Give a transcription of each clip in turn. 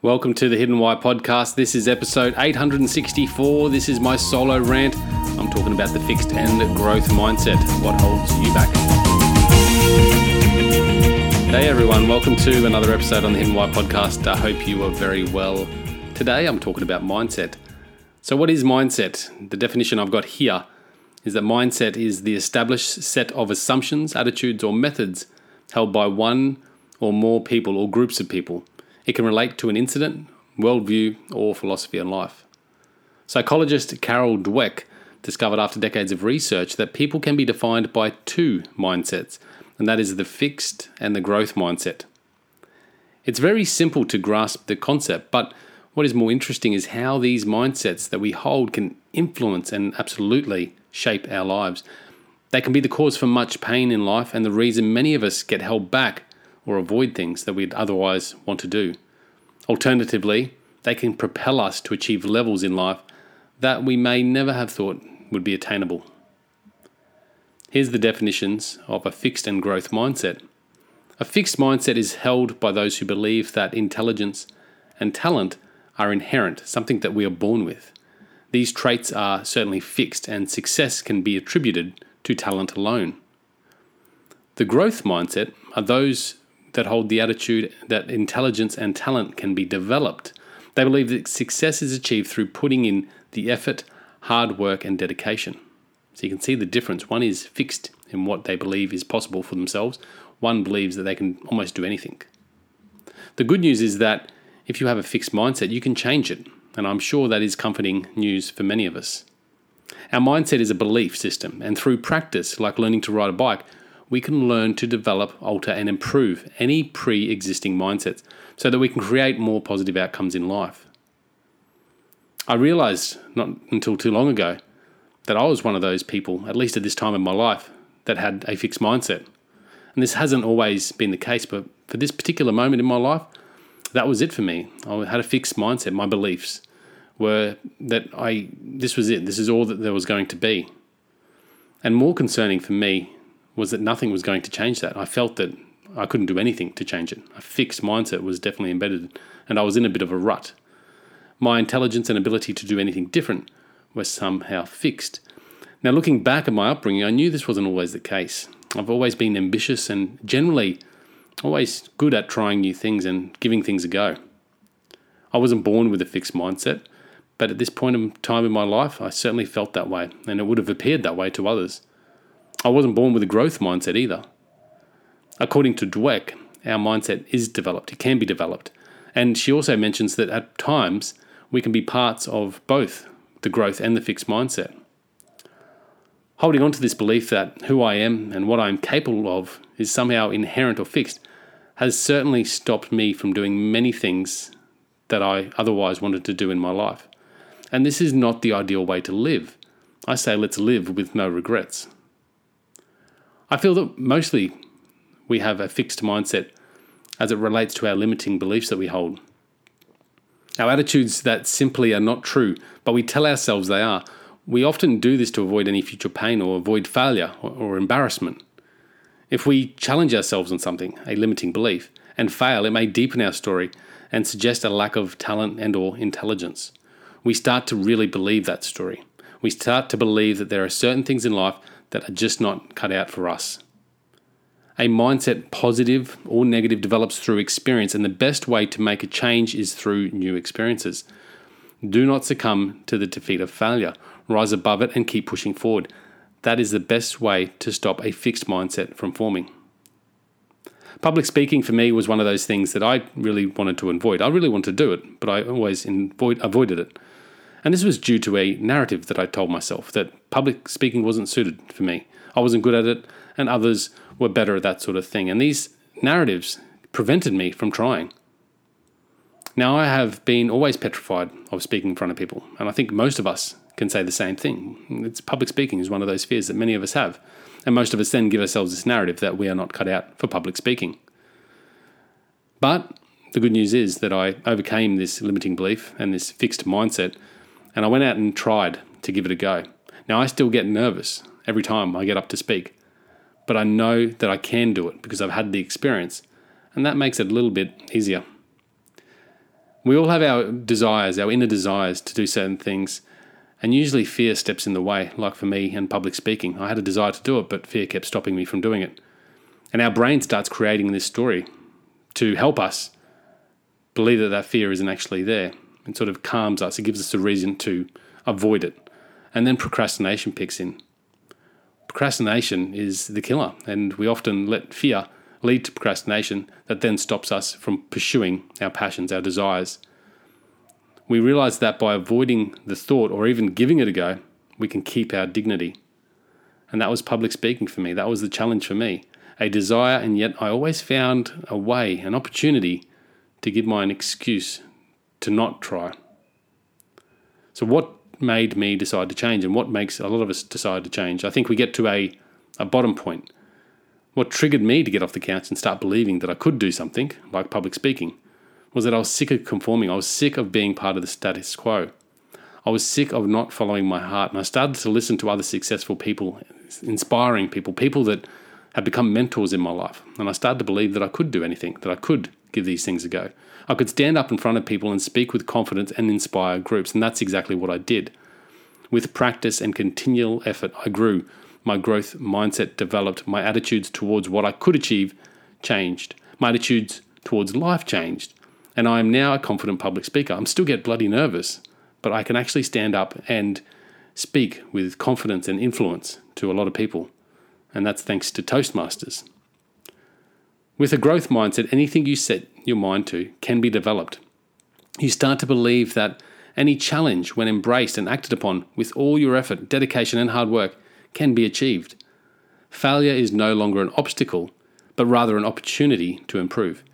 Welcome to the Hidden Why podcast. This is episode 864. This is my solo rant. I'm talking about the fixed and growth mindset, what holds you back. Hey everyone, welcome to another episode on the Hidden Why podcast. I hope you are very well. Today I'm talking about mindset. So, what is mindset? The definition I've got here is that mindset is the established set of assumptions, attitudes, or methods held by one or more people or groups of people it can relate to an incident, worldview, or philosophy on life. Psychologist Carol Dweck discovered after decades of research that people can be defined by two mindsets, and that is the fixed and the growth mindset. It's very simple to grasp the concept, but what is more interesting is how these mindsets that we hold can influence and absolutely shape our lives. They can be the cause for much pain in life and the reason many of us get held back or avoid things that we'd otherwise want to do. Alternatively, they can propel us to achieve levels in life that we may never have thought would be attainable. Here's the definitions of a fixed and growth mindset. A fixed mindset is held by those who believe that intelligence and talent are inherent, something that we are born with. These traits are certainly fixed, and success can be attributed to talent alone. The growth mindset are those that hold the attitude that intelligence and talent can be developed. They believe that success is achieved through putting in the effort, hard work, and dedication. So you can see the difference. One is fixed in what they believe is possible for themselves, one believes that they can almost do anything. The good news is that if you have a fixed mindset, you can change it, and I'm sure that is comforting news for many of us. Our mindset is a belief system, and through practice, like learning to ride a bike, we can learn to develop, alter, and improve any pre existing mindsets so that we can create more positive outcomes in life. I realized not until too long ago that I was one of those people, at least at this time in my life, that had a fixed mindset. And this hasn't always been the case, but for this particular moment in my life, that was it for me. I had a fixed mindset. My beliefs were that I this was it. This is all that there was going to be. And more concerning for me was that nothing was going to change that. I felt that I couldn't do anything to change it. A fixed mindset was definitely embedded, and I was in a bit of a rut. My intelligence and ability to do anything different were somehow fixed. Now, looking back at my upbringing, I knew this wasn't always the case. I've always been ambitious and generally always good at trying new things and giving things a go. I wasn't born with a fixed mindset, but at this point in time in my life, I certainly felt that way, and it would have appeared that way to others. I wasn't born with a growth mindset either. According to Dweck, our mindset is developed, it can be developed. And she also mentions that at times we can be parts of both the growth and the fixed mindset. Holding on to this belief that who I am and what I am capable of is somehow inherent or fixed has certainly stopped me from doing many things that I otherwise wanted to do in my life. And this is not the ideal way to live. I say let's live with no regrets. I feel that mostly we have a fixed mindset as it relates to our limiting beliefs that we hold. Our attitudes that simply are not true, but we tell ourselves they are. We often do this to avoid any future pain or avoid failure or, embarrassment. If we challenge ourselves on something, a limiting belief, and fail, it may deepen our story and suggest a lack of talent and or intelligence. We start to really believe that story. We start to believe that there are certain things in life that are just not cut out for us. A mindset, positive or negative, develops through experience, and the best way to make a change is through new experiences. Do not succumb to the defeat of failure. Rise above it and keep pushing forward. That is the best way to stop a fixed mindset from forming. Public speaking for me was one of those things that I really wanted to avoid. I really wanted to do it, but I always avoid, avoided it. And this was due to a narrative that I told myself that public speaking wasn't suited for me. I wasn't good at it, and others were better at that sort of thing. And these narratives prevented me from trying. Now, I have been always petrified of speaking in front of people, and I think most of us can say the same thing. It's public speaking is one of those fears that many of us have, and most of us then give ourselves this narrative that we are not cut out for public speaking. But the good news is that I overcame this limiting belief and this fixed mindset and I went out and tried to give it a go. Now, I still get nervous every time I get up to speak, but I know that I can do it because I've had the experience, and that makes it a little bit easier. We all have our desires, our inner desires to do certain things, and usually fear steps in the way, like for me in public speaking. I had a desire to do it, but fear kept stopping me from doing it. And our brain starts creating this story to help us believe that that fear isn't actually there. It sort of calms us, it gives us a reason to avoid it. And then procrastination picks in. Procrastination is the killer, and we often let fear lead to procrastination that then stops us from pursuing our passions, our desires. We realize that by avoiding the thought or even giving it a go, we can keep our dignity. And that was public speaking for me. That was the challenge for me. A desire, and yet I always found a way, an opportunity to give my an excuse to not try. So, what made me decide to change and what makes a lot of us decide to change? I think we get to a, a bottom point what triggered me to get off the couch and start believing that I could do something, like public speaking, was that I was sick of conforming. I was sick of being part of the status quo. I was sick of not following my heart. And I started to listen to other successful people, inspiring people, people that had become mentors in my life. And I started to believe that I could do anything, that I could give these things a go. I could stand up in front of people and speak with confidence and inspire groups. And that's exactly what I did. With practice and continual effort, I grew my growth mindset developed, my attitudes towards what I could achieve changed, my attitudes towards life changed, and I am now a confident public speaker. I'm still get bloody nervous, but I can actually stand up and speak with confidence and influence to a lot of people, and that's thanks to Toastmasters. With a growth mindset, anything you set your mind to can be developed. You start to believe that any challenge, when embraced and acted upon with all your effort, dedication, and hard work, can be achieved. Failure is no longer an obstacle, but rather an opportunity to improve.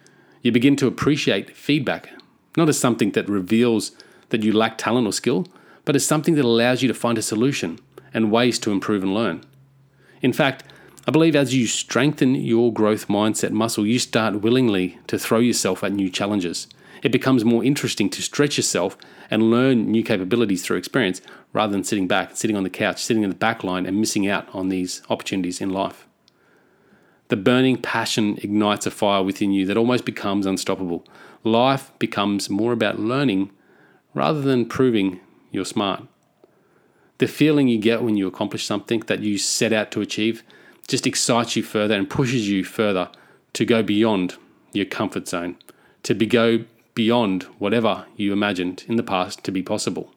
You begin to appreciate feedback, not as something that reveals that you lack talent or skill, but as something that allows you to find a solution and ways to improve and learn. In fact, I believe as you strengthen your growth mindset muscle, you start willingly to throw yourself at new challenges. It becomes more interesting to stretch yourself and learn new capabilities through experience rather than sitting back, sitting on the couch, sitting in the back line and missing out on these opportunities in life. The burning passion ignites a fire within you that almost becomes unstoppable. Life becomes more about learning rather than proving you're smart. The feeling you get when you accomplish something that you set out to achieve just excites you further and pushes you further to go beyond your comfort zone, to be go beyond whatever you imagined in the past to be possible.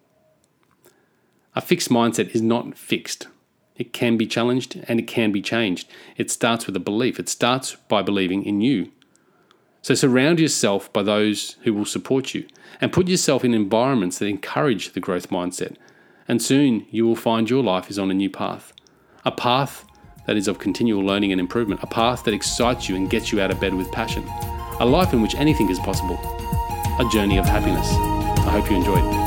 A fixed mindset is not fixed. It can be challenged and it can be changed. It starts with a belief. It starts by believing in you. So surround yourself by those who will support you and put yourself in environments that encourage the growth mindset. And soon you will find your life is on a new path. A path that is of continual learning and improvement. A path that excites you and gets you out of bed with passion. A life in which anything is possible. A journey of happiness. I hope you enjoyed.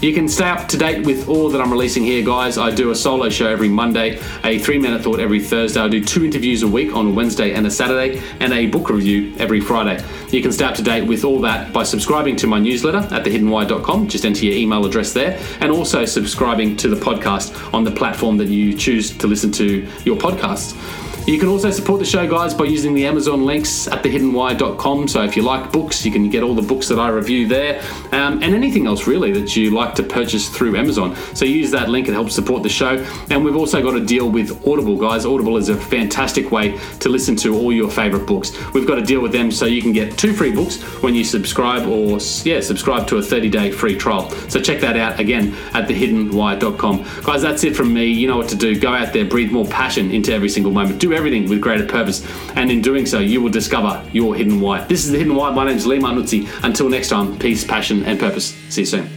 You can stay up to date with all that I'm releasing here, guys. I do a solo show every Monday, a three minute thought every Thursday. I do two interviews a week on a Wednesday and a Saturday, and a book review every Friday. You can stay up to date with all that by subscribing to my newsletter at thehiddenwhy.com. Just enter your email address there, and also subscribing to the podcast on the platform that you choose to listen to your podcasts. You can also support the show, guys, by using the Amazon links at thehiddenwhy.com. So if you like books, you can get all the books that I review there um, and anything else really that you like to purchase through Amazon. So use that link, it helps support the show. And we've also got a deal with Audible, guys. Audible is a fantastic way to listen to all your favorite books. We've got a deal with them so you can get two free books when you subscribe or, yeah, subscribe to a 30 day free trial. So check that out again at thehiddenwhy.com. Guys, that's it from me. You know what to do. Go out there, breathe more passion into every single moment. Do everything with greater purpose. And in doing so, you will discover your hidden why. This is the hidden why. My name is Lee Marnuzzi. Until next time, peace, passion, and purpose. See you soon.